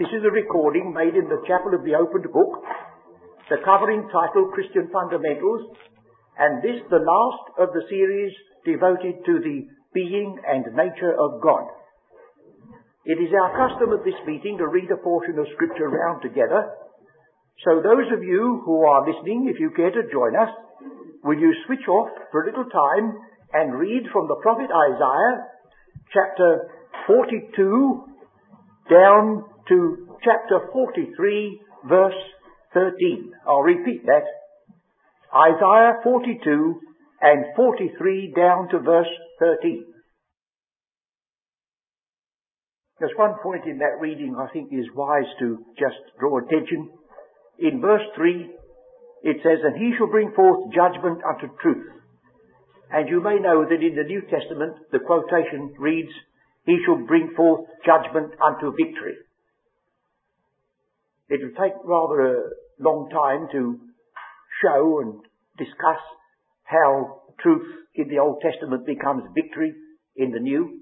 This is a recording made in the Chapel of the Opened Book, the covering title Christian Fundamentals, and this the last of the series devoted to the being and nature of God. It is our custom at this meeting to read a portion of Scripture round together. So those of you who are listening, if you care to join us, will you switch off for a little time and read from the prophet Isaiah, chapter 42, down to chapter 43, verse 13. I'll repeat that. Isaiah 42 and 43 down to verse 13. There's one point in that reading I think is wise to just draw attention. In verse 3, it says, And he shall bring forth judgment unto truth. And you may know that in the New Testament, the quotation reads, He shall bring forth judgment unto victory. It will take rather a long time to show and discuss how truth in the Old Testament becomes victory in the New.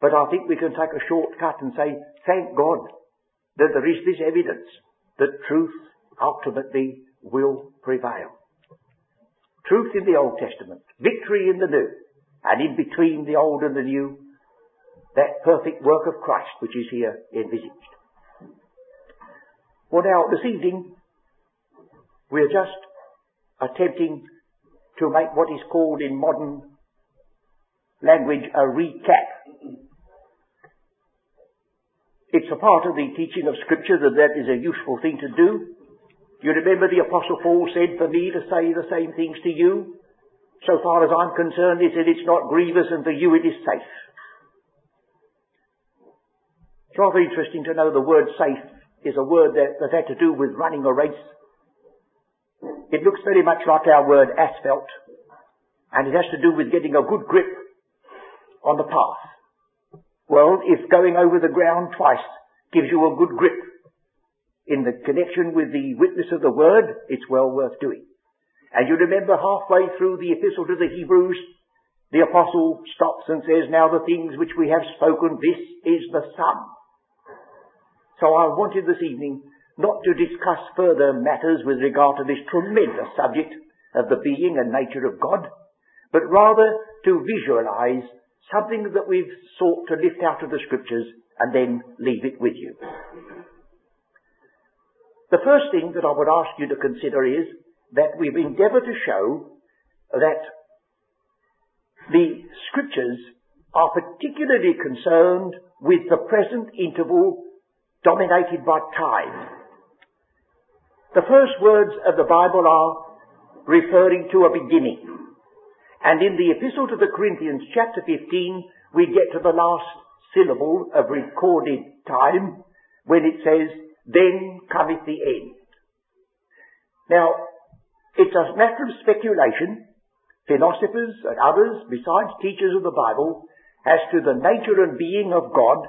But I think we can take a shortcut and say, thank God that there is this evidence that truth ultimately will prevail. Truth in the Old Testament, victory in the New, and in between the Old and the New, that perfect work of Christ which is here envisaged. Well now, this evening, we're just attempting to make what is called in modern language a recap. It's a part of the teaching of scripture that that is a useful thing to do. You remember the apostle Paul said for me to say the same things to you? So far as I'm concerned, he said it's not grievous and for you it is safe. It's rather interesting to know the word safe is a word that, that had to do with running a race. It looks very much like our word asphalt, and it has to do with getting a good grip on the path. Well, if going over the ground twice gives you a good grip in the connection with the witness of the word, it's well worth doing. And you remember halfway through the epistle to the Hebrews, the apostle stops and says, Now the things which we have spoken, this is the sum so I wanted this evening not to discuss further matters with regard to this tremendous subject of the being and nature of God, but rather to visualize something that we've sought to lift out of the scriptures and then leave it with you. The first thing that I would ask you to consider is that we've endeavored to show that the scriptures are particularly concerned with the present interval dominated by time. The first words of the Bible are referring to a beginning. And in the Epistle to the Corinthians, chapter 15, we get to the last syllable of recorded time when it says, Then cometh the end. Now, it's a matter of speculation, philosophers and others, besides teachers of the Bible, as to the nature and being of God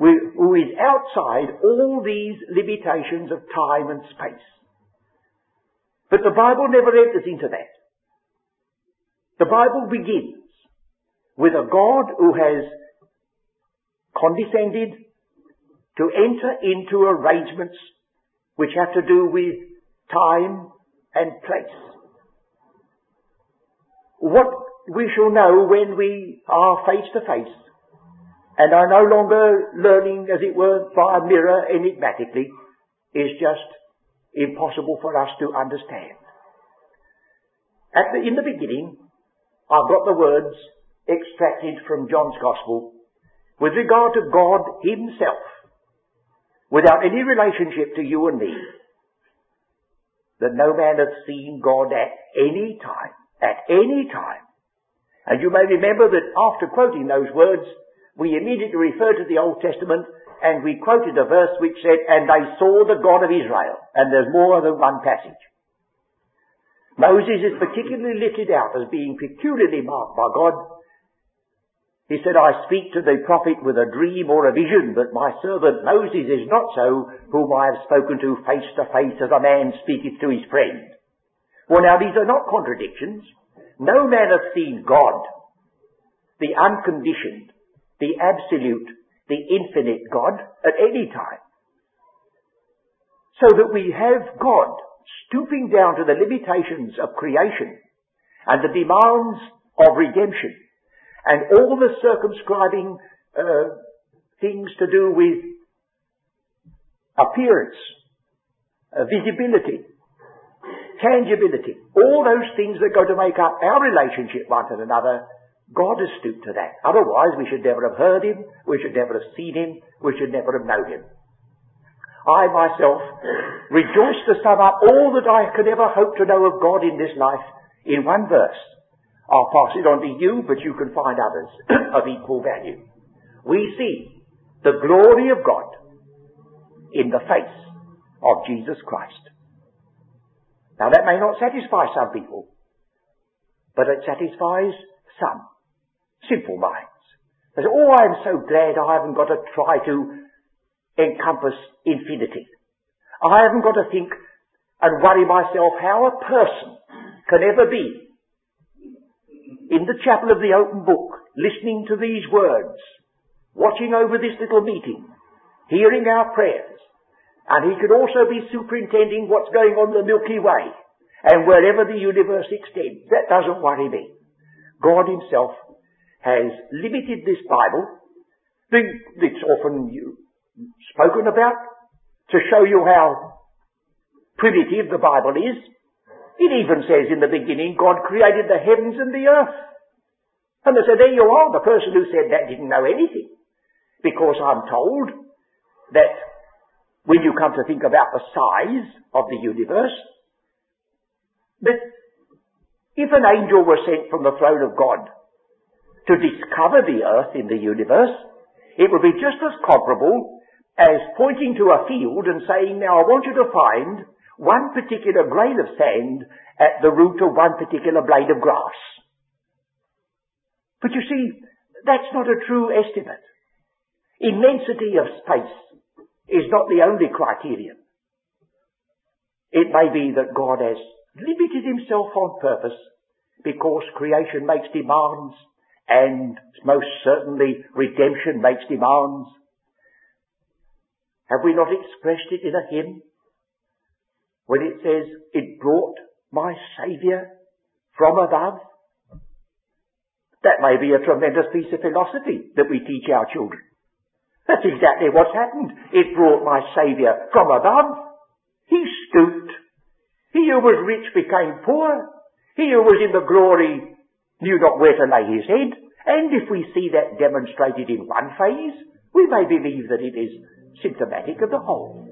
who is outside all these limitations of time and space. But the Bible never enters into that. The Bible begins with a God who has condescended to enter into arrangements which have to do with time and place. What we shall know when we are face to face and are no longer learning, as it were, by a mirror enigmatically, is just impossible for us to understand. At the, in the beginning, I've got the words extracted from John's Gospel with regard to God Himself, without any relationship to you and me, that no man hath seen God at any time, at any time. And you may remember that after quoting those words, we immediately refer to the Old Testament and we quoted a verse which said, and they saw the God of Israel. And there's more than one passage. Moses is particularly lifted out as being peculiarly marked by God. He said, I speak to the prophet with a dream or a vision, but my servant Moses is not so, whom I have spoken to face to face as a man speaketh to his friend. Well now these are not contradictions. No man hath seen God, the unconditioned, the absolute, the infinite God at any time. So that we have God stooping down to the limitations of creation and the demands of redemption and all the circumscribing uh, things to do with appearance, uh, visibility, tangibility, all those things that go to make up our relationship one to another, God has stooped to that. Otherwise we should never have heard Him, we should never have seen Him, we should never have known Him. I myself rejoice to sum up all that I could ever hope to know of God in this life in one verse. I'll pass it on to you, but you can find others of equal value. We see the glory of God in the face of Jesus Christ. Now that may not satisfy some people, but it satisfies some simple minds. They say, oh, I'm so glad I haven't got to try to encompass infinity. I haven't got to think and worry myself how a person can ever be in the chapel of the open book, listening to these words, watching over this little meeting, hearing our prayers, and he could also be superintending what's going on in the Milky Way and wherever the universe extends. That doesn't worry me. God himself has limited this Bible, it's often spoken about, to show you how primitive the Bible is. It even says in the beginning, God created the heavens and the earth. And they say, there you are, the person who said that didn't know anything. Because I'm told that when you come to think about the size of the universe, that if an angel were sent from the throne of God to discover the earth in the universe, it would be just as comparable as pointing to a field and saying, now I want you to find one particular grain of sand at the root of one particular blade of grass. But you see, that's not a true estimate. Immensity of space is not the only criterion. It may be that God has limited himself on purpose because creation makes demands and most certainly redemption makes demands. Have we not expressed it in a hymn when it says, it brought my Saviour from above? That may be a tremendous piece of philosophy that we teach our children. That's exactly what's happened. It brought my Saviour from above. He stooped. He who was rich became poor. He who was in the glory knew not where to lay his head. And if we see that demonstrated in one phase, we may believe that it is symptomatic of the whole.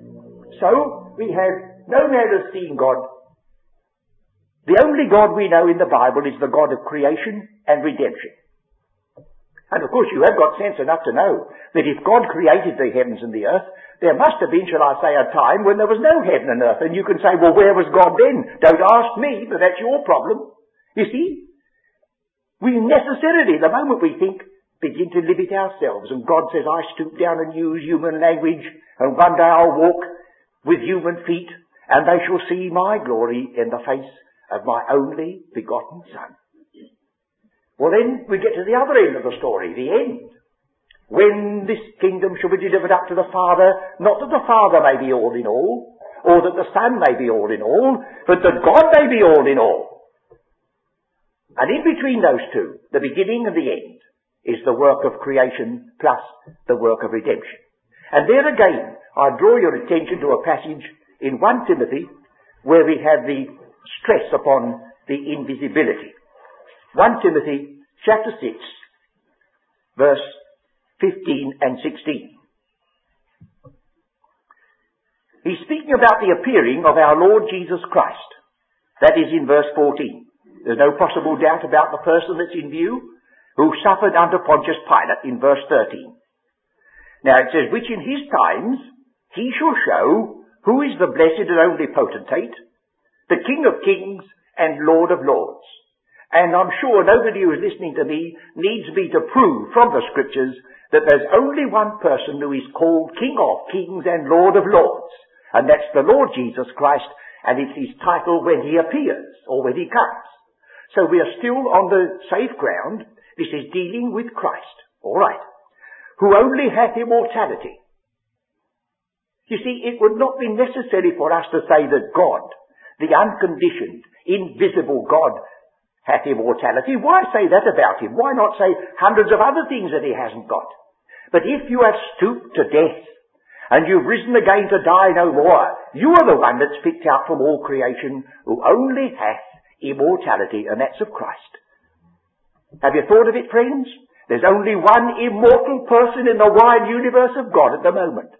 So, we have no manner of seeing God. The only God we know in the Bible is the God of creation and redemption. And of course you have got sense enough to know that if God created the heavens and the earth, there must have been, shall I say, a time when there was no heaven and earth. And you can say, well, where was God then? Don't ask me, but that's your problem. You see? We necessarily, the moment we think, begin to limit ourselves. And God says, I stoop down and use human language, and one day I'll walk with human feet, and they shall see my glory in the face of my only begotten Son. Well then, we get to the other end of the story, the end. When this kingdom shall be delivered up to the Father, not that the Father may be all in all, or that the Son may be all in all, but that God may be all in all. And in between those two, the beginning and the end, is the work of creation plus the work of redemption. And there again, I draw your attention to a passage in 1 Timothy where we have the stress upon the invisibility. 1 Timothy chapter 6, verse 15 and 16. He's speaking about the appearing of our Lord Jesus Christ. That is in verse 14. There's no possible doubt about the person that's in view, who suffered under Pontius Pilate in verse 13. Now it says, which in his times he shall show who is the blessed and only potentate, the King of kings and Lord of lords and I'm sure nobody who is listening to me needs me to prove from the scriptures that there's only one person who is called King of Kings and Lord of Lords. And that's the Lord Jesus Christ, and it's his title when he appears, or when he comes. So we are still on the safe ground. This is dealing with Christ. Alright. Who only hath immortality. You see, it would not be necessary for us to say that God, the unconditioned, invisible God, hath immortality. Why say that about him? Why not say hundreds of other things that he hasn't got? But if you have stooped to death, and you've risen again to die no more, you are the one that's picked out from all creation who only hath immortality, and that's of Christ. Have you thought of it, friends? There's only one immortal person in the wide universe of God at the moment.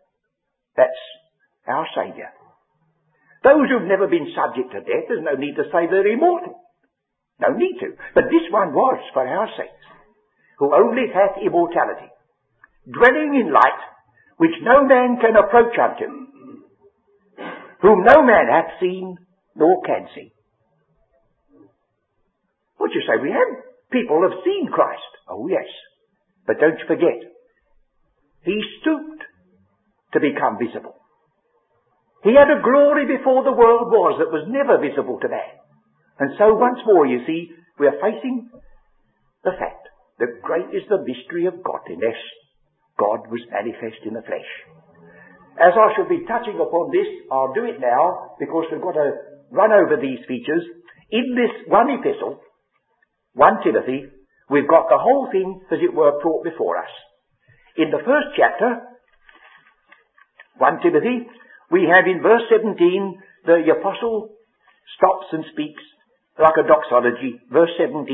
That's our Saviour. Those who've never been subject to death, there's no need to say they're immortal. No need to. But this one was for our sakes, who only hath immortality, dwelling in light, which no man can approach unto, whom no man hath seen nor can see. What you say? We have people have seen Christ. Oh yes. But don't you forget, he stooped to become visible. He had a glory before the world was that was never visible to man. And so once more, you see, we are facing the fact that great is the mystery of godliness. God was manifest in the flesh. As I shall be touching upon this, I'll do it now because we've got to run over these features. In this one epistle, 1 Timothy, we've got the whole thing, as it were, brought before us. In the first chapter, 1 Timothy, we have in verse 17, the apostle stops and speaks like a doxology. Verse 17,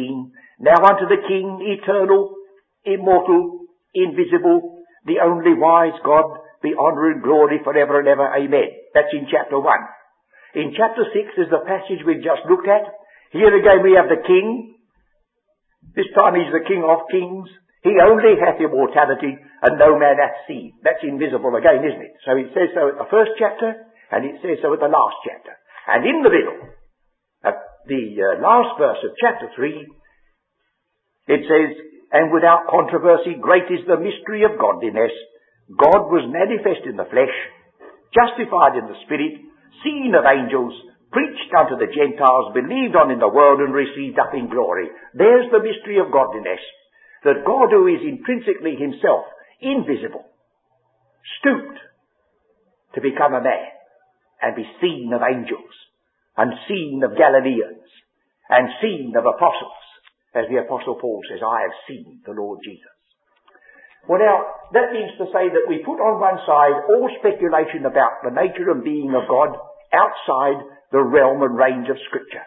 Now unto the King, eternal, immortal, invisible, the only wise God, be honour and glory forever and ever. Amen. That's in chapter 1. In chapter 6 is the passage we've just looked at. Here again we have the King. This time he's the King of kings. He only hath immortality, and no man hath seen. That's invisible again, isn't it? So it says so at the first chapter, and it says so at the last chapter. And in the middle, the uh, last verse of chapter 3, it says, And without controversy, great is the mystery of godliness. God was manifest in the flesh, justified in the spirit, seen of angels, preached unto the Gentiles, believed on in the world, and received up in glory. There's the mystery of godliness. That God who is intrinsically himself, invisible, stooped to become a man and be seen of angels and seen of Galileans and seen of apostles. As the apostle Paul says, I have seen the Lord Jesus. Well now, that means to say that we put on one side all speculation about the nature and being of God outside the realm and range of scripture.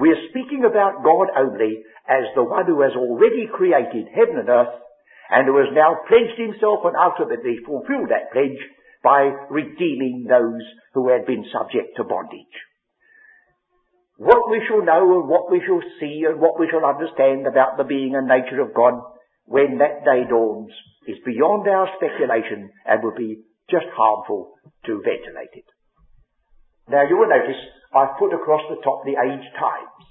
We are speaking about God only as the one who has already created heaven and earth and who has now pledged himself and ultimately fulfilled that pledge by redeeming those who had been subject to bondage. What we shall know and what we shall see and what we shall understand about the being and nature of God when that day dawns is beyond our speculation and will be just harmful to ventilate it. Now you will notice I've put across the top the age times.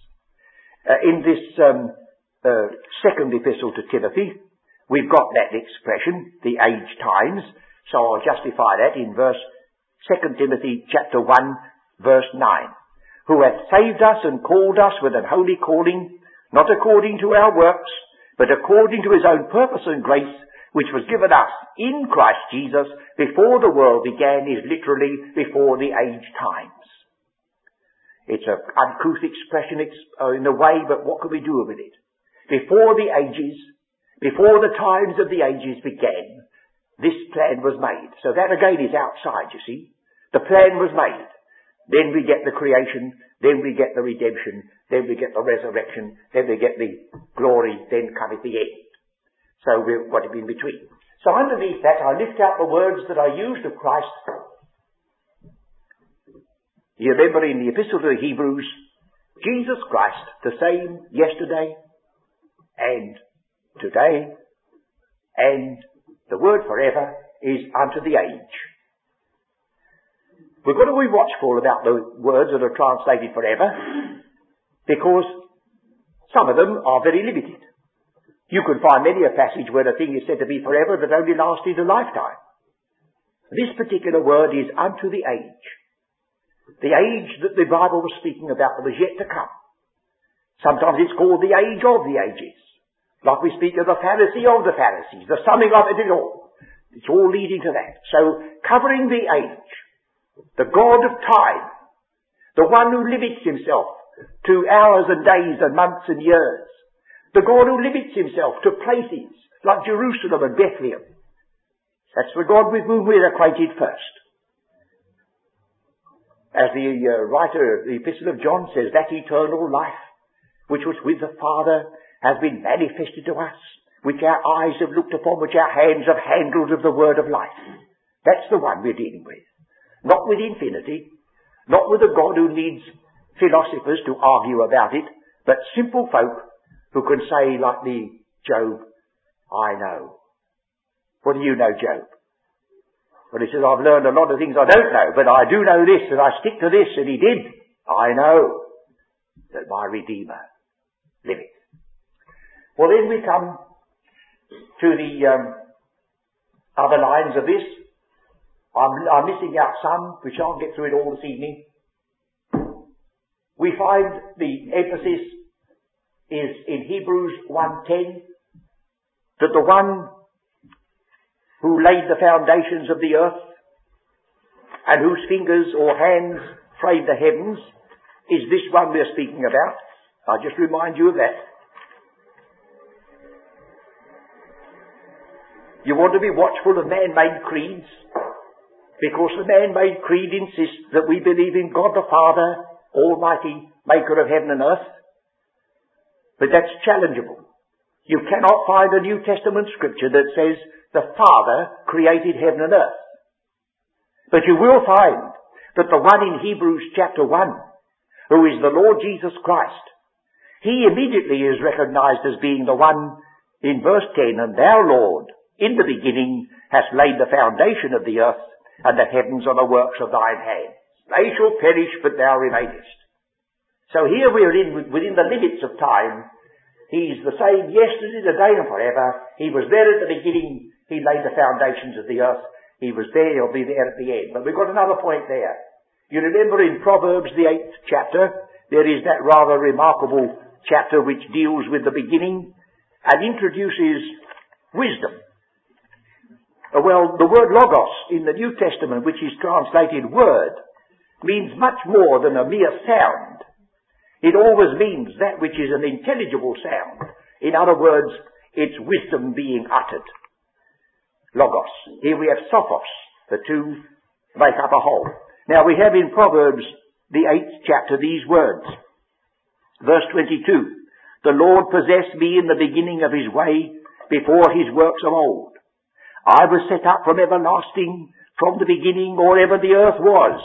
Uh, in this um, uh, second epistle to Timothy, we've got that expression, the age times, so I'll justify that in verse 2 Timothy chapter 1 verse 9 who hath saved us and called us with an holy calling, not according to our works, but according to his own purpose and grace, which was given us in Christ Jesus before the world began is literally before the age times. It's an uncouth expression uh, in a way, but what can we do with it? Before the ages, before the times of the ages began, this plan was made. So that again is outside, you see. The plan was made. Then we get the creation, then we get the redemption, then we get the resurrection, then we get the glory, then cometh the end. So we've got to be between. So underneath that, I lift out the words that are used of Christ. You remember in the Epistle to the Hebrews, Jesus Christ, the same yesterday and today, and the word forever is unto the age. We've got to be watchful about the words that are translated forever because some of them are very limited. You can find many a passage where a thing is said to be forever that only lasted a lifetime. This particular word is unto the age. The age that the Bible was speaking about that was yet to come. Sometimes it's called the age of the ages. Like we speak of the Pharisee of the Pharisees, the summing of it all. It's all leading to that. So, covering the age, the God of time, the one who limits himself to hours and days and months and years, the God who limits himself to places like Jerusalem and Bethlehem. That's the God with whom we're acquainted first. As the uh, writer of the Epistle of John says, that eternal life which was with the Father has been manifested to us, which our eyes have looked upon, which our hands have handled of the word of life. That's the one we're dealing with. Not with infinity, not with a God who needs philosophers to argue about it, but simple folk who can say like the Job, I know. What do you know, Job? Well, he says, I've learned a lot of things I don't know, but I do know this, and I stick to this, and he did. I know that my Redeemer liveth. Well, then we come to the um, other lines of this. I'm, I'm missing out some, we shan't get through it all this evening. We find the emphasis is in Hebrews 1.10 that the one who laid the foundations of the earth and whose fingers or hands framed the heavens is this one we're speaking about. I'll just remind you of that. You want to be watchful of man-made creeds because the man-made creed insists that we believe in God the Father, Almighty, Maker of heaven and earth. But that's challengeable. You cannot find a New Testament scripture that says the Father created heaven and earth. But you will find that the one in Hebrews chapter 1, who is the Lord Jesus Christ, he immediately is recognized as being the one in verse 10, and thou Lord, in the beginning, hast laid the foundation of the earth, and the heavens are the works of thine hands. They shall perish, but thou remainest. So here we are in, within the limits of time, He's the same yesterday, today, and forever. He was there at the beginning. He laid the foundations of the earth. He was there. He'll be there at the end. But we've got another point there. You remember in Proverbs, the eighth chapter, there is that rather remarkable chapter which deals with the beginning and introduces wisdom. Well, the word logos in the New Testament, which is translated word, means much more than a mere sound. It always means that which is an intelligible sound. In other words, it's wisdom being uttered. Logos. Here we have sophos. The two make up a whole. Now we have in Proverbs, the eighth chapter, these words. Verse 22. The Lord possessed me in the beginning of his way before his works of old. I was set up from everlasting, from the beginning or ever the earth was.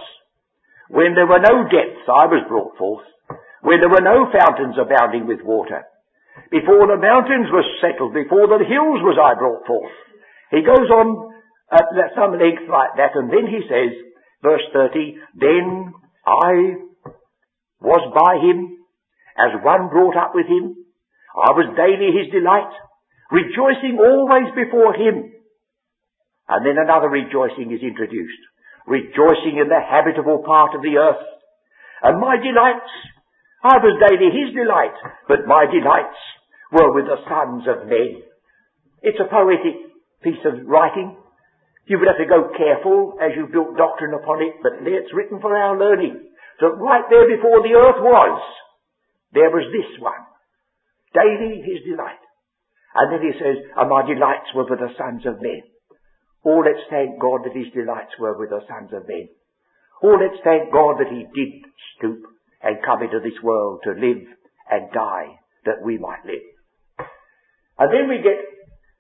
When there were no depths, I was brought forth where there were no fountains abounding with water. Before the mountains were settled, before the hills was I brought forth. He goes on at some length like that, and then he says, verse 30, Then I was by him as one brought up with him. I was daily his delight, rejoicing always before him. And then another rejoicing is introduced. Rejoicing in the habitable part of the earth. And my delights I was daily his delight, but my delights were with the sons of men. It's a poetic piece of writing. You would have to go careful as you built doctrine upon it, but it's written for our learning. So right there before the earth was, there was this one. Daily his delight. And then he says, and my delights were with the sons of men. Oh, let's thank God that his delights were with the sons of men. Oh, let's thank God that he did stoop and come into this world to live and die that we might live. And then we get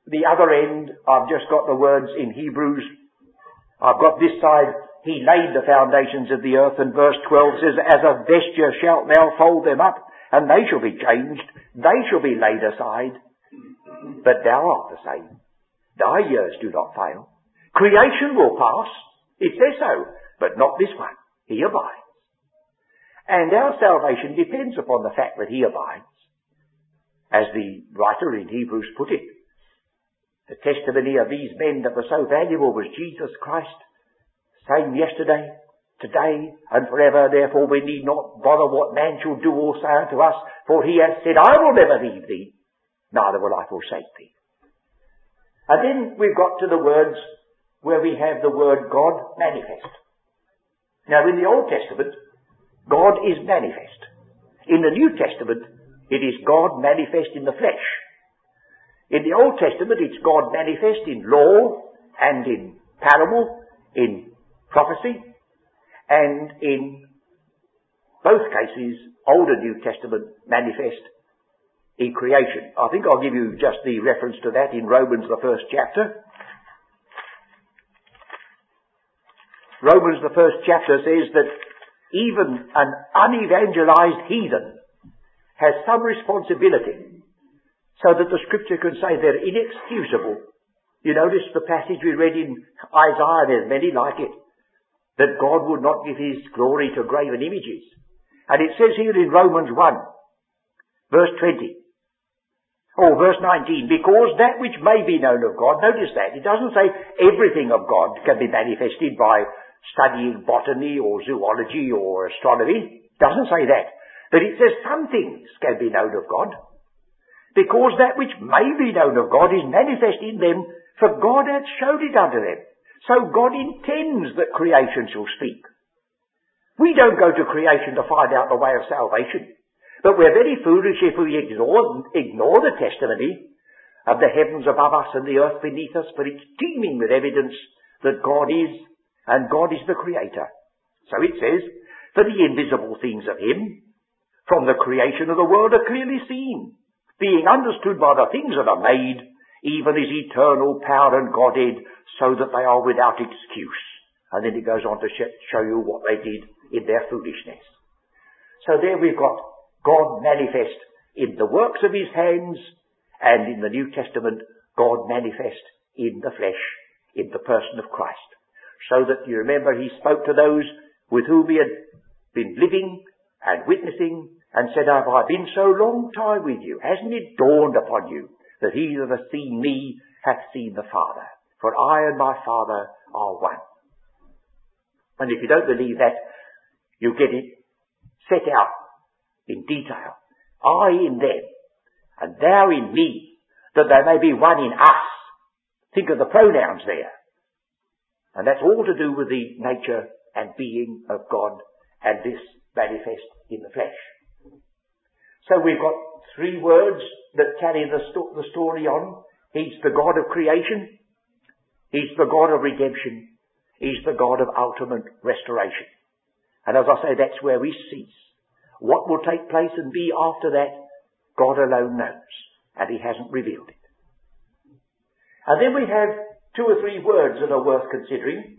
the other end. I've just got the words in Hebrews. I've got this side. He laid the foundations of the earth and verse 12 says, As a vesture shalt thou fold them up and they shall be changed. They shall be laid aside. But thou art the same. Thy years do not fail. Creation will pass. It says so. But not this one. He abides. And our salvation depends upon the fact that He abides. As the writer in Hebrews put it, the testimony of these men that were so valuable was Jesus Christ, same yesterday, today, and forever. Therefore we need not bother what man shall do or say unto us, for he has said, I will never leave thee, neither will I forsake thee. And then we've got to the words where we have the word God manifest. Now in the Old Testament, God is manifest. In the New Testament, it is God manifest in the flesh. In the Old Testament, it's God manifest in law and in parable, in prophecy, and in both cases, Old and New Testament manifest in creation. I think I'll give you just the reference to that in Romans, the first chapter. Romans, the first chapter says that even an unevangelized heathen has some responsibility so that the scripture can say they're inexcusable. You notice the passage we read in Isaiah, there's many like it, that God would not give his glory to graven images. And it says here in Romans 1, verse 20, or verse 19, because that which may be known of God, notice that, it doesn't say everything of God can be manifested by studying botany or zoology or astronomy. Doesn't say that. But it says some things can be known of God. Because that which may be known of God is manifest in them, for God hath showed it unto them. So God intends that creation shall speak. We don't go to creation to find out the way of salvation. But we're very foolish if we ignore, ignore the testimony of the heavens above us and the earth beneath us, for it's teeming with evidence that God is and God is the creator. So it says, for the invisible things of him from the creation of the world are clearly seen, being understood by the things that are made, even his eternal power and Godhead, so that they are without excuse. And then it goes on to show you what they did in their foolishness. So there we've got God manifest in the works of his hands, and in the New Testament, God manifest in the flesh, in the person of Christ so that you remember he spoke to those with whom he had been living and witnessing and said, Have I been so long time with you? Hasn't it dawned upon you that he that hath seen me hath seen the Father? For I and my Father are one. And if you don't believe that, you get it set out in detail. I in them, and thou in me, that there may be one in us. Think of the pronouns there. And that's all to do with the nature and being of God and this manifest in the flesh. So we've got three words that carry the, sto- the story on. He's the God of creation. He's the God of redemption. He's the God of ultimate restoration. And as I say, that's where we cease. What will take place and be after that, God alone knows. And He hasn't revealed it. And then we have two or three words that are worth considering.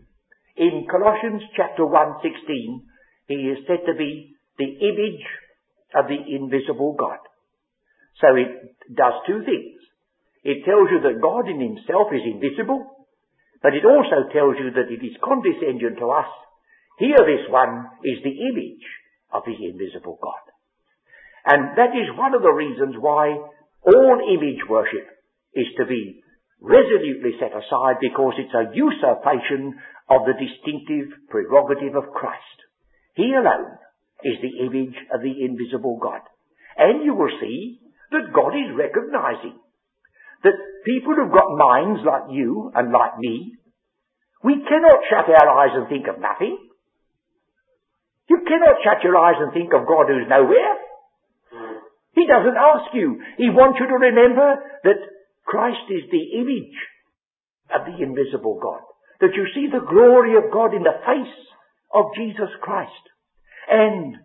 In Colossians chapter 1, 16, he is said to be the image of the invisible God. So it does two things. It tells you that God in himself is invisible, but it also tells you that it is condescending to us. Here this one is the image of the invisible God. And that is one of the reasons why all image worship is to be resolutely set aside because it's a usurpation of the distinctive prerogative of Christ. He alone is the image of the invisible God. And you will see that God is recognizing that people who've got minds like you and like me, we cannot shut our eyes and think of nothing. You cannot shut your eyes and think of God who's nowhere. He doesn't ask you. He wants you to remember that Christ is the image of the invisible God. That you see the glory of God in the face of Jesus Christ. And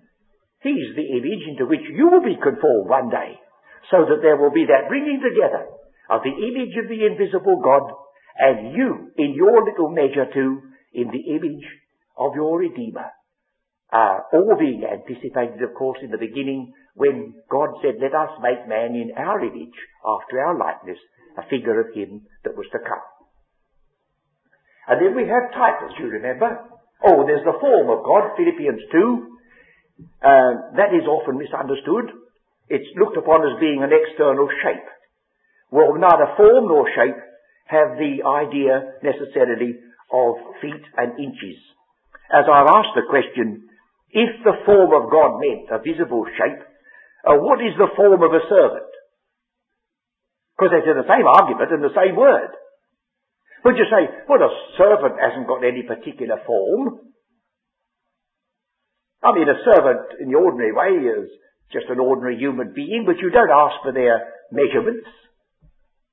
He's the image into which you will be conformed one day. So that there will be that bringing together of the image of the invisible God and you in your little measure too in the image of your Redeemer. Uh, all being anticipated, of course, in the beginning when God said, let us make man in our image, after our likeness, a figure of him that was to come. And then we have titles, you remember. Oh, there's the form of God, Philippians 2. Uh, that is often misunderstood. It's looked upon as being an external shape. Well, neither form nor shape have the idea necessarily of feet and inches. As I've asked the question, if the form of God meant a visible shape, uh, what is the form of a servant? Because they're the same argument and the same word. Would you say, well, a servant hasn't got any particular form? I mean, a servant in the ordinary way is just an ordinary human being, but you don't ask for their measurements.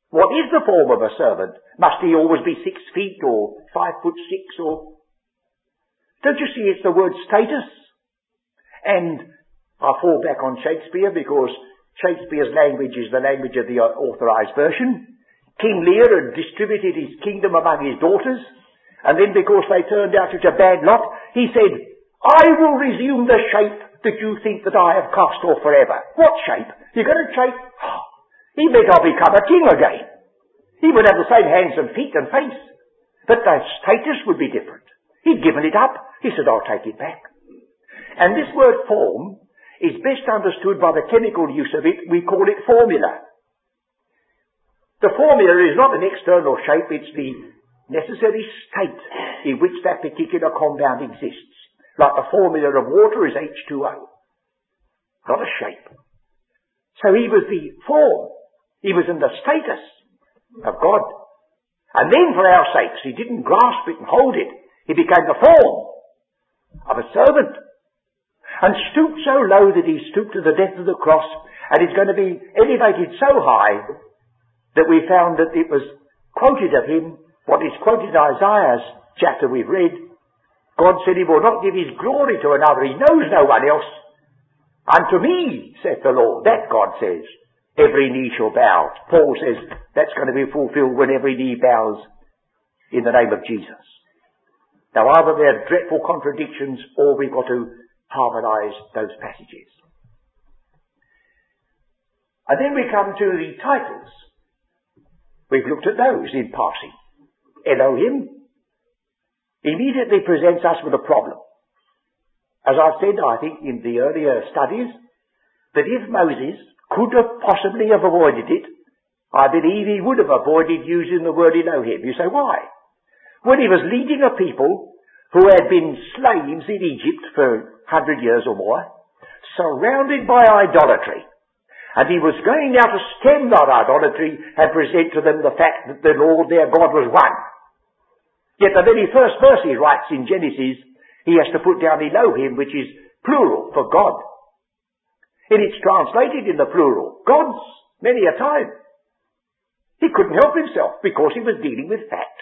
What is the form of a servant? Must he always be six feet or five foot six or? Don't you see it's the word status? And I fall back on Shakespeare because Shakespeare's language is the language of the uh, authorized version. King Lear had distributed his kingdom among his daughters, and then because they turned out such a bad lot, he said, I will resume the shape that you think that I have cast off forever. What shape? You're going to shape? He meant I'll become a king again. He would have the same hands and feet and face, but the status would be different. He'd given it up. He said, I'll take it back. And this word form is best understood by the chemical use of it. We call it formula. The formula is not an external shape, it's the necessary state in which that particular compound exists. Like the formula of water is H2O. Not a shape. So he was the form. He was in the status of God. And then for our sakes, he didn't grasp it and hold it. He became the form of a servant. And stooped so low that he stooped to the death of the cross and is going to be elevated so high that we found that it was quoted of him, what is quoted in Isaiah's chapter we've read. God said he will not give his glory to another. He knows no one else. Unto me, saith the Lord. That God says. Every knee shall bow. Paul says that's going to be fulfilled when every knee bows in the name of Jesus. Now either they're dreadful contradictions or we've got to harmonize those passages. And then we come to the titles We've looked at those in passing. Elohim immediately presents us with a problem. As I've said, I think, in the earlier studies, that if Moses could have possibly have avoided it, I believe he would have avoided using the word Elohim. You say, why? When he was leading a people who had been slaves in Egypt for hundred years or more, surrounded by idolatry, and he was going now to stem that idolatry and present to them the fact that the Lord their God was one. Yet the very first verse he writes in Genesis, he has to put down Elohim, which is plural for God. And it's translated in the plural, gods, many a time. He couldn't help himself because he was dealing with fact.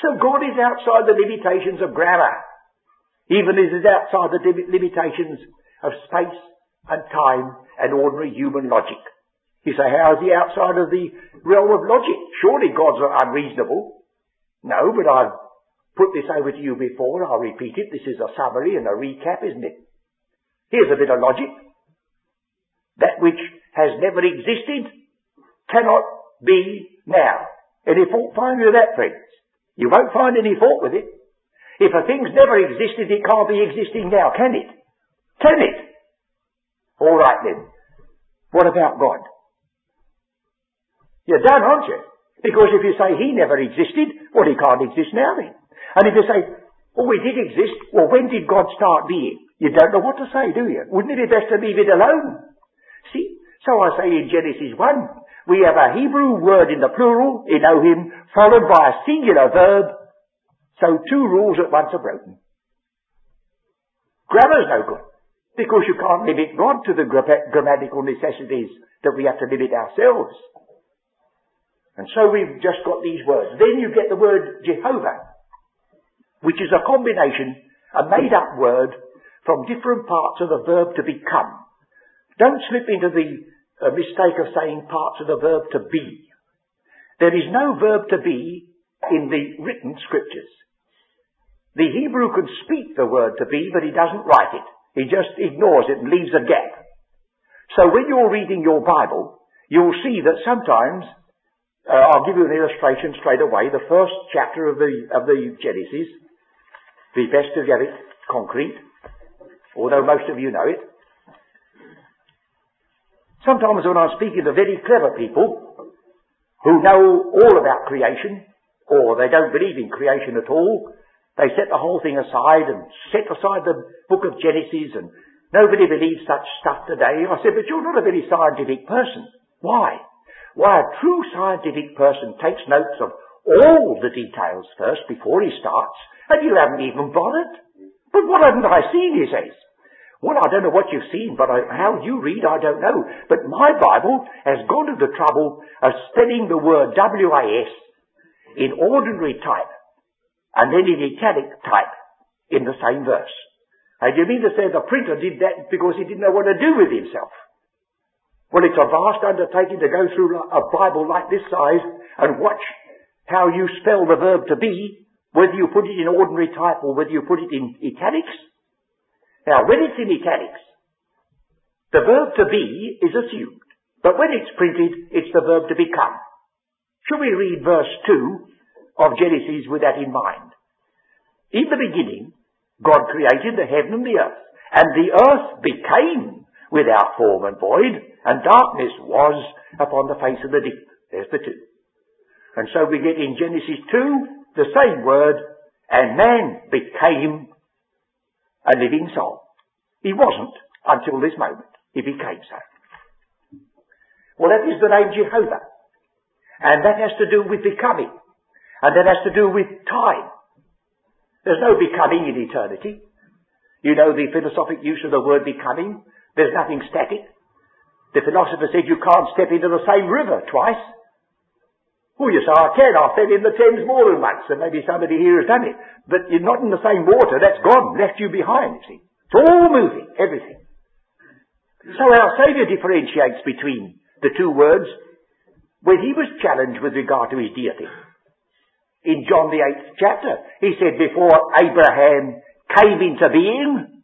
So God is outside the limitations of grammar, even as is outside the limitations of space and time and ordinary human logic. You say, how is he outside of the realm of logic? Surely God's are unreasonable. No, but I've put this over to you before. I'll repeat it. This is a summary and a recap, isn't it? Here's a bit of logic. That which has never existed cannot be now. Any fault find with that, friends? You won't find any fault with it. If a thing's never existed, it can't be existing now, can it? Can it? All right then. What about God? You're done, aren't you? Because if you say he never existed, well, he can't exist now then. And if you say, oh, he did exist, well, when did God start being? You don't know what to say, do you? Wouldn't it be best to leave it alone? See? So I say in Genesis 1, we have a Hebrew word in the plural, Elohim, followed by a singular verb, so two rules at once are broken. Grammar's no good. Because you can't limit God to the grammatical necessities that we have to limit ourselves. And so we've just got these words. Then you get the word Jehovah, which is a combination, a made up word from different parts of the verb to become. Don't slip into the uh, mistake of saying parts of the verb to be. There is no verb to be in the written scriptures. The Hebrew can speak the word to be, but he doesn't write it. He just ignores it and leaves a gap. So when you're reading your Bible, you'll see that sometimes, uh, I'll give you an illustration straight away. The first chapter of the, of the Genesis, be best get it concrete, although most of you know it. Sometimes when I'm speaking to very clever people who know all about creation, or they don't believe in creation at all, they set the whole thing aside and set aside the book of Genesis and nobody believes such stuff today. I said, but you're not a very scientific person. Why? Why, a true scientific person takes notes of all the details first before he starts, and you haven't even bothered. But what haven't I seen, he says. Well, I don't know what you've seen, but I, how you read, I don't know. But my Bible has gone to the trouble of spelling the word W-I-S in ordinary type, and then in italic type in the same verse. And you mean to say the printer did that because he didn't know what to do with himself? Well, it's a vast undertaking to go through a Bible like this size and watch how you spell the verb to be, whether you put it in ordinary type or whether you put it in italics. Now, when it's in italics, the verb to be is assumed. But when it's printed, it's the verb to become. Should we read verse 2 of Genesis with that in mind? In the beginning, God created the heaven and the earth, and the earth became without form and void, and darkness was upon the face of the deep. There's the two. And so we get in Genesis 2 the same word, and man became a living soul. He wasn't until this moment. He became so. Well, that is the name Jehovah. And that has to do with becoming. And that has to do with time. There's no becoming in eternity. You know the philosophic use of the word becoming. There's nothing static. The philosopher said you can't step into the same river twice. Oh yes, I can. I've fell in the Thames more than once, and maybe somebody here has done it. But you're not in the same water. That's gone, left you behind, you see. It's all moving, everything. So our Saviour differentiates between the two words when he was challenged with regard to his deity. In John the eighth chapter, he said, before Abraham came into being,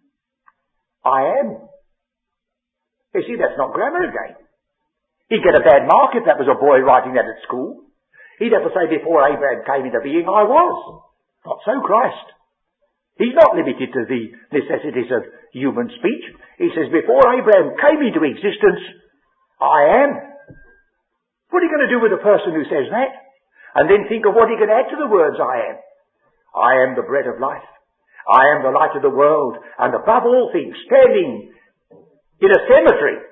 I am. You see, that's not grammar again. He'd get a bad mark if that was a boy writing that at school. He'd have to say, before Abraham came into being, I was. Not so Christ. He's not limited to the necessities of human speech. He says, before Abraham came into existence, I am. What are you going to do with a person who says that? And then think of what he can add to the words I am. I am the bread of life. I am the light of the world. And above all things, standing in a cemetery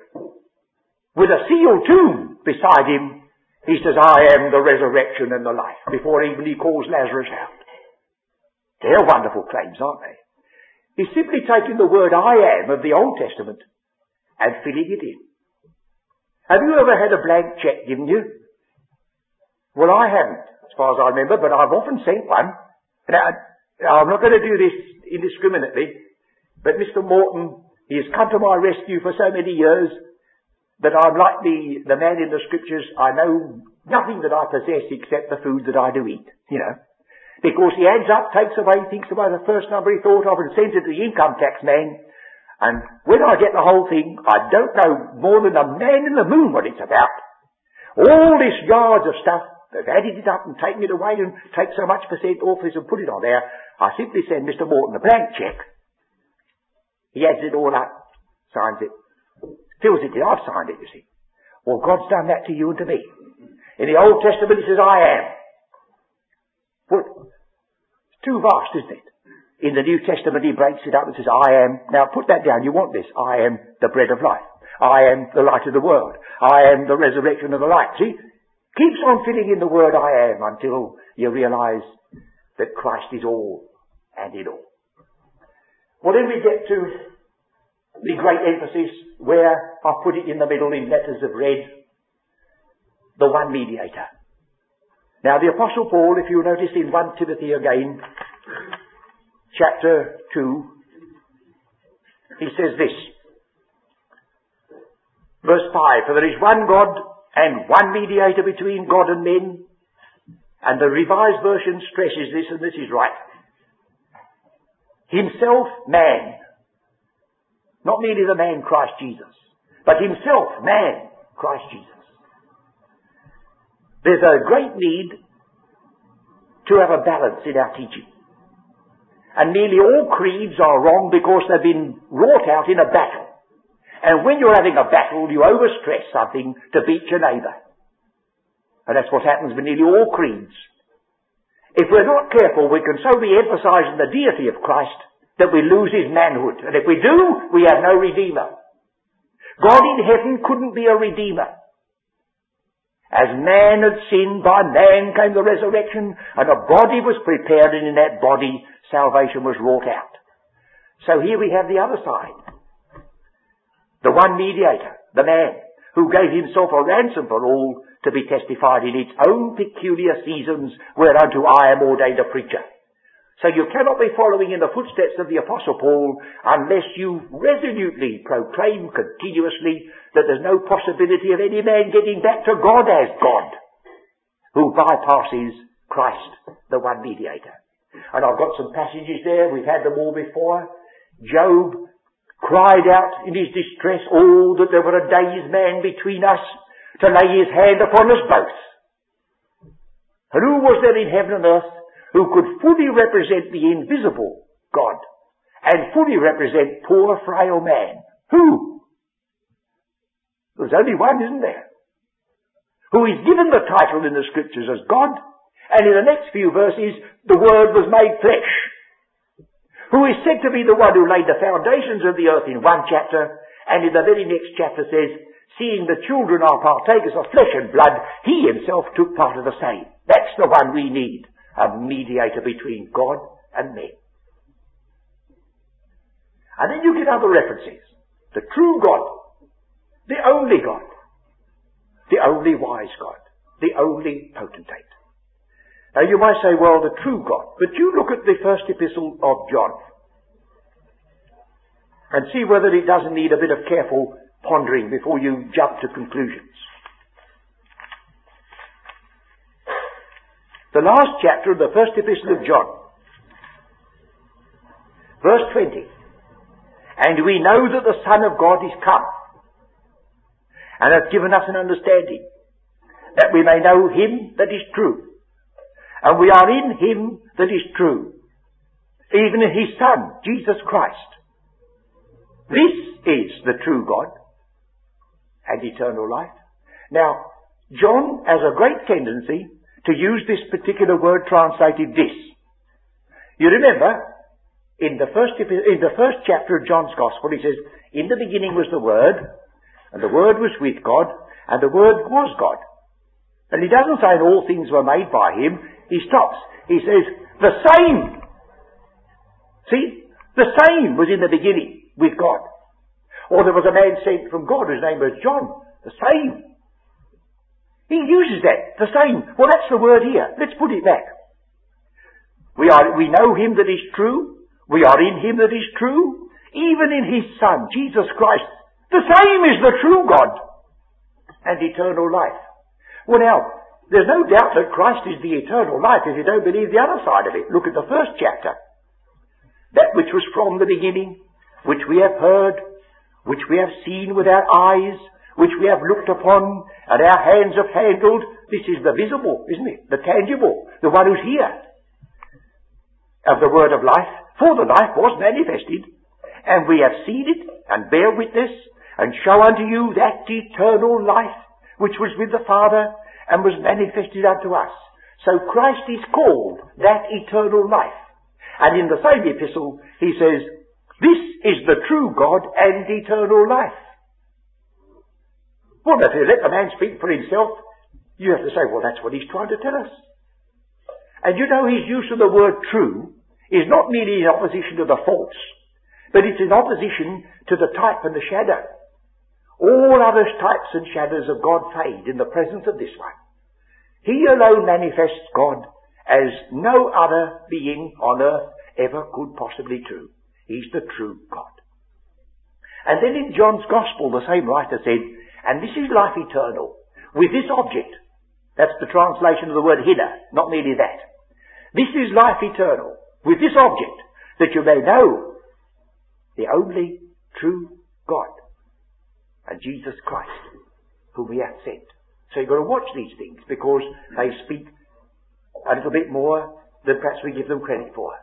with a sealed tomb beside him he says, I am the resurrection and the life, before even he calls Lazarus out. They're wonderful claims, aren't they? He's simply taking the word I am of the Old Testament and filling it in. Have you ever had a blank check given you? Well, I haven't, as far as I remember, but I've often sent one. Now, I'm not going to do this indiscriminately, but Mr. Morton, he has come to my rescue for so many years, that I'm like the, the man in the scriptures, I know nothing that I possess except the food that I do eat, you know. Because he adds up, takes away, thinks about the first number he thought of and sends it to the income tax man. And when I get the whole thing, I don't know more than a man in the moon what it's about. All this yards of stuff, they've added it up and taken it away and take so much percent off this and put it on there. I simply send Mr. Morton a blank check. He adds it all up, signs it, Fills it in. I've signed it, you see. Well, God's done that to you and to me. In the Old Testament, He says, I am. Well, it's too vast, isn't it? In the New Testament, He breaks it up and says, I am. Now, put that down. You want this. I am the bread of life. I am the light of the world. I am the resurrection of the light. See? Keeps on filling in the word I am until you realize that Christ is all and in all. Well, then we get to the great emphasis where I put it in the middle in letters of red, the one mediator. Now the apostle Paul, if you notice in 1 Timothy again, chapter 2, he says this, verse 5, for there is one God and one mediator between God and men, and the revised version stresses this, and this is right. Himself man, not merely the man Christ Jesus, but himself, man, Christ Jesus. There's a great need to have a balance in our teaching. And nearly all creeds are wrong because they've been wrought out in a battle. And when you're having a battle, you overstress something to beat your neighbour. And that's what happens with nearly all creeds. If we're not careful, we can so be emphasizing the deity of Christ that we lose his manhood. And if we do, we have no redeemer. God in heaven couldn't be a redeemer. As man had sinned, by man came the resurrection, and a body was prepared, and in that body salvation was wrought out. So here we have the other side. The one mediator, the man, who gave himself a ransom for all to be testified in its own peculiar seasons whereunto I am ordained a preacher. So you cannot be following in the footsteps of the Apostle Paul unless you resolutely proclaim continuously that there's no possibility of any man getting back to God as God, who bypasses Christ, the one mediator. And I've got some passages there, we've had them all before. Job cried out in his distress, Oh, that there were a day's man between us to lay his hand upon us both. And who was there in heaven and earth who could fully represent the invisible God and fully represent poor frail man. Who? There's only one, isn't there? Who is given the title in the scriptures as God, and in the next few verses, the Word was made flesh. Who is said to be the one who laid the foundations of the earth in one chapter, and in the very next chapter says, seeing the children are partakers of flesh and blood, he himself took part of the same. That's the one we need a mediator between God and men. And then you get other references. The true God, the only God, the only wise God, the only potentate. Now you might say, well, the true God, but you look at the first epistle of John and see whether it doesn't need a bit of careful pondering before you jump to conclusions. The last chapter of the first epistle of John. Verse 20. And we know that the Son of God is come and hath given us an understanding that we may know him that is true. And we are in him that is true, even in his Son, Jesus Christ. This is the true God and eternal life. Now, John has a great tendency to use this particular word translated this. You remember, in the first, in the first chapter of John's Gospel, he says, in the beginning was the Word, and the Word was with God, and the Word was God. And he doesn't say all things were made by him. He stops. He says, the same. See? The same was in the beginning with God. Or there was a man sent from God whose name was John. The same. He uses that, the same. Well, that's the word here. Let's put it back. We are, we know him that is true. We are in him that is true. Even in his son, Jesus Christ. The same is the true God and eternal life. Well now, there's no doubt that Christ is the eternal life if you don't believe the other side of it. Look at the first chapter. That which was from the beginning, which we have heard, which we have seen with our eyes, which we have looked upon and our hands have handled, this is the visible, isn't it? The tangible, the one who's here. Of the word of life, for the life was manifested, and we have seen it, and bear witness, and show unto you that eternal life, which was with the Father, and was manifested unto us. So Christ is called that eternal life. And in the same epistle, he says, this is the true God and eternal life. Well, if you let the man speak for himself, you have to say, well, that's what he's trying to tell us. And you know his use of the word true is not merely in opposition to the false, but it's in opposition to the type and the shadow. All other types and shadows of God fade in the presence of this one. He alone manifests God as no other being on earth ever could possibly do. He's the true God. And then in John's Gospel, the same writer said, and this is life eternal. With this object. That's the translation of the word hina, not merely that. This is life eternal. With this object, that you may know the only true God and Jesus Christ, whom he hath sent. So you've got to watch these things because they speak a little bit more than perhaps we give them credit for.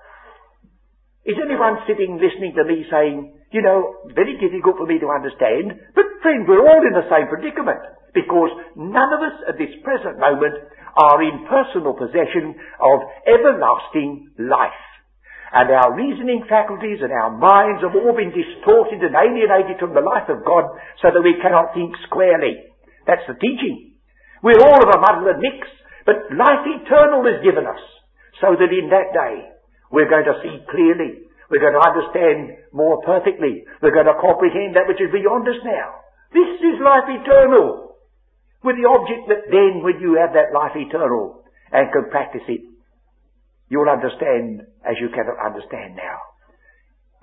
Is anyone sitting listening to me saying, you know, very difficult for me to understand, but friend, we're all in the same predicament because none of us at this present moment are in personal possession of everlasting life. And our reasoning faculties and our minds have all been distorted and alienated from the life of God so that we cannot think squarely. That's the teaching. We're all of a muddle and mix, but life eternal is given us, so that in that day we're going to see clearly. We're going to understand more perfectly. We're going to comprehend that which is beyond us now. This is life eternal. With the object that then when you have that life eternal and can practice it, you'll understand as you cannot understand now.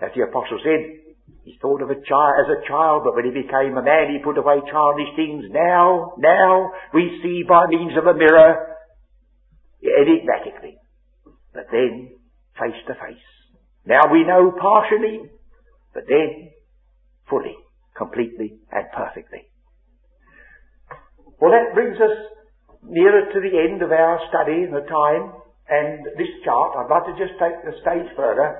As the apostle said, he thought of a child as a child, but when he became a man, he put away childish things. Now, now, we see by means of a mirror, enigmatically. But then, face to face. Now we know partially, but then, fully, completely, and perfectly. Well, that brings us nearer to the end of our study and the time, and this chart, I'd like to just take the stage further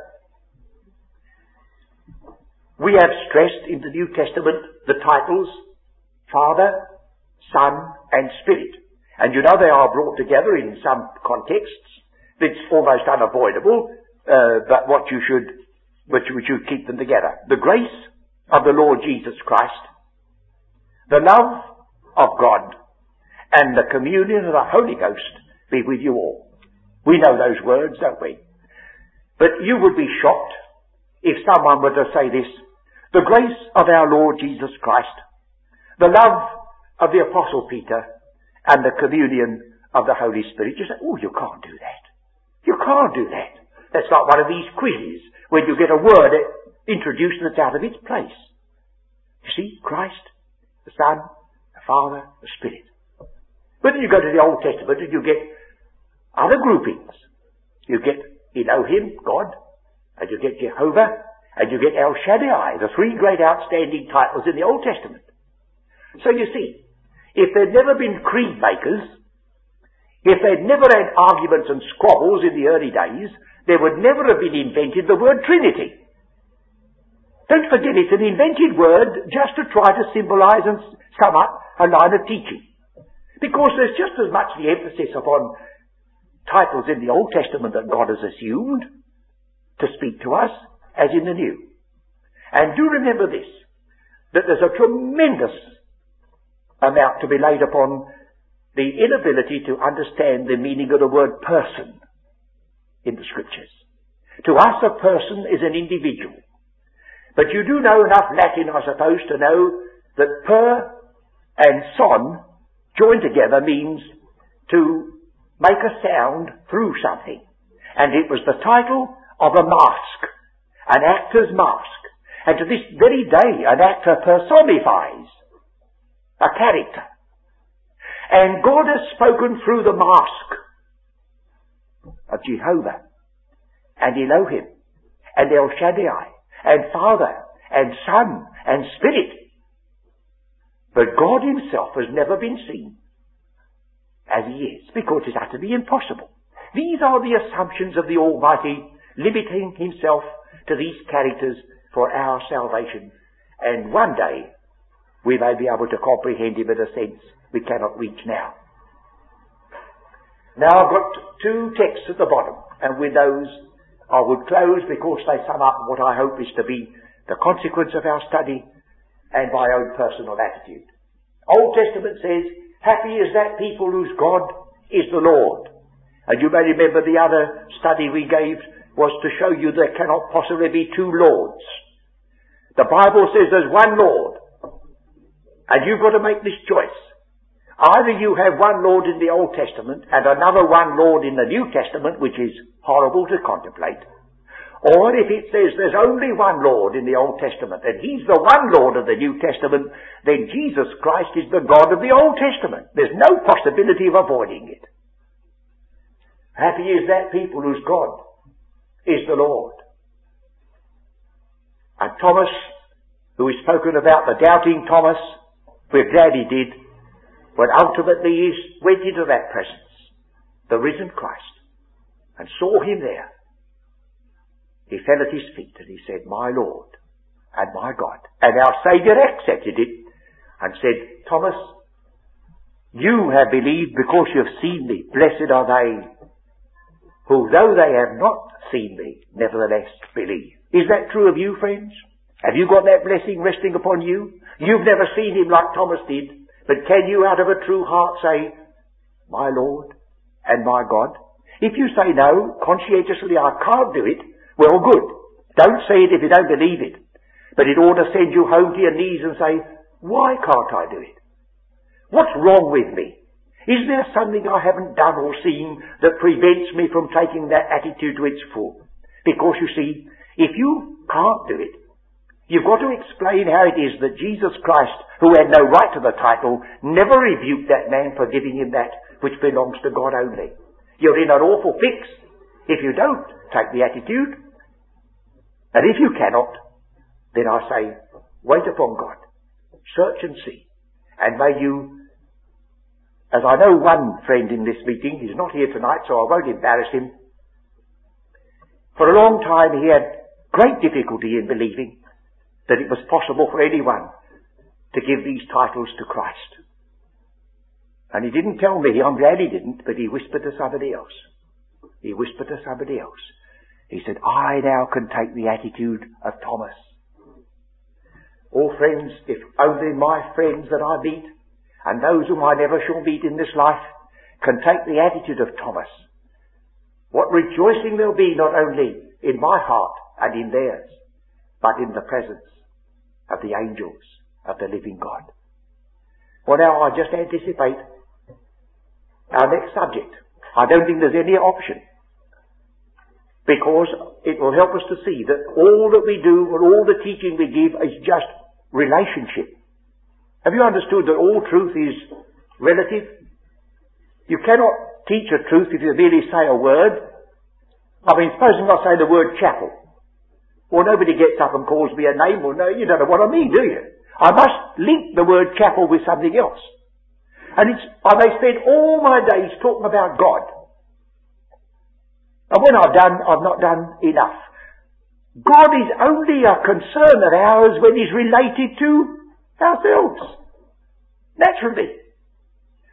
we have stressed in the New Testament the titles Father, Son, and Spirit. And you know they are brought together in some contexts. It's almost unavoidable, uh, but what you should, but you should keep them together. The grace of the Lord Jesus Christ, the love of God, and the communion of the Holy Ghost be with you all. We know those words, don't we? But you would be shocked if someone were to say this, the grace of our Lord Jesus Christ, the love of the Apostle Peter, and the communion of the Holy Spirit. You say, oh, you can't do that. You can't do that. That's like one of these quizzes when you get a word introduced that's out of its place. You see, Christ, the Son, the Father, the Spirit. But then you go to the Old Testament and you get other groupings. You get Elohim, God, and you get Jehovah, and you get El Shaddai, the three great outstanding titles in the Old Testament. So you see, if there'd never been creed makers, if they'd never had arguments and squabbles in the early days, there would never have been invented the word Trinity. Don't forget it's an invented word just to try to symbolize and sum up a line of teaching. Because there's just as much the emphasis upon titles in the Old Testament that God has assumed to speak to us as in the new. And do remember this, that there's a tremendous amount to be laid upon the inability to understand the meaning of the word person in the scriptures. To us a person is an individual. But you do know enough Latin, I suppose, to know that per and son joined together means to make a sound through something. And it was the title of a mask an actor's mask. And to this very day, an actor personifies a character. And God has spoken through the mask of Jehovah and Elohim and El Shaddai and Father and Son and Spirit. But God himself has never been seen as he is because it's utterly impossible. These are the assumptions of the Almighty limiting himself to these characters for our salvation. And one day we may be able to comprehend him in a sense we cannot reach now. Now I've got two texts at the bottom, and with those I would close because they sum up what I hope is to be the consequence of our study and my own personal attitude. Old Testament says, happy is that people whose God is the Lord. And you may remember the other study we gave was to show you there cannot possibly be two Lords. The Bible says there's one Lord. And you've got to make this choice. Either you have one Lord in the Old Testament and another one Lord in the New Testament, which is horrible to contemplate. Or if it says there's only one Lord in the Old Testament and He's the one Lord of the New Testament, then Jesus Christ is the God of the Old Testament. There's no possibility of avoiding it. Happy is that people whose God is the Lord. And Thomas, who is spoken about, the doubting Thomas, we're glad he did, but ultimately he went into that presence, the risen Christ, and saw him there. He fell at his feet and he said, My Lord and my God. And our Saviour accepted it and said, Thomas, you have believed because you have seen me. Blessed are they who, though they have not seen me, nevertheless believe. Is that true of you, friends? Have you got that blessing resting upon you? You've never seen him like Thomas did, But can you out of a true heart say, my Lord and my God? If you say no, conscientiously, I can't do it, well good. Don't say it if you don't believe it. But it ought to send you home to your knees and say, why can't I do it? What's wrong with me? Is there something I haven't done or seen that prevents me from taking that attitude to its full? Because you see, if you can't do it, you've got to explain how it is that Jesus Christ, who had no right to the title, never rebuked that man for giving him that which belongs to God only. You're in an awful fix if you don't take the attitude. And if you cannot, then I say, wait upon God. Search and see. And may you as I know one friend in this meeting, he's not here tonight, so I won't embarrass him. For a long time he had great difficulty in believing that it was possible for anyone to give these titles to Christ. And he didn't tell me, I'm glad he didn't, but he whispered to somebody else. He whispered to somebody else. He said, I now can take the attitude of Thomas. All friends, if only my friends that I meet and those whom I never shall meet in this life can take the attitude of Thomas. What rejoicing there'll be not only in my heart and in theirs, but in the presence of the angels of the living God. Well now I just anticipate our next subject. I don't think there's any option. Because it will help us to see that all that we do and all the teaching we give is just relationship. Have you understood that all truth is relative? You cannot teach a truth if you merely say a word. I mean, supposing I say the word chapel. Well, nobody gets up and calls me a name. Well, no, you don't know what I mean, do you? I must link the word chapel with something else. And it's, I may spend all my days talking about God. And when I've done, I've not done enough. God is only a concern of ours when he's related to Ourselves. Naturally.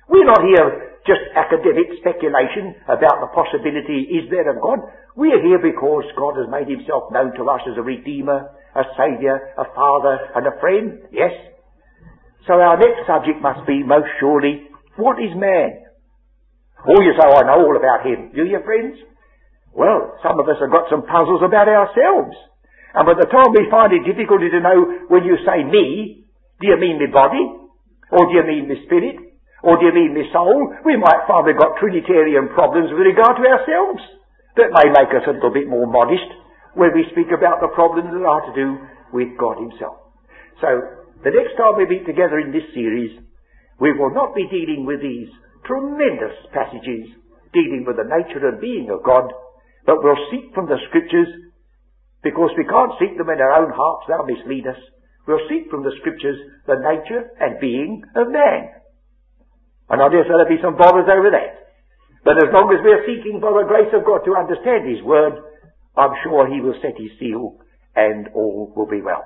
We're not here just academic speculation about the possibility, is there a God? We are here because God has made himself known to us as a Redeemer, a Saviour, a Father, and a friend. Yes. So our next subject must be, most surely, what is man? Oh, you oh, say, I know all about him. Do you, friends? Well, some of us have got some puzzles about ourselves. And by the time we find it difficulty to know when you say me, do you mean my body? Or do you mean my spirit? Or do you mean my soul? We might find we've got Trinitarian problems with regard to ourselves. That may make us a little bit more modest when we speak about the problems that are to do with God Himself. So, the next time we meet together in this series, we will not be dealing with these tremendous passages dealing with the nature and being of God, but we'll seek from the Scriptures, because we can't seek them in our own hearts, they'll mislead us. We'll seek from the scriptures the nature and being of man. And I dare say there'll be some bothers over that. But as long as we're seeking for the grace of God to understand His Word, I'm sure He will set His seal and all will be well.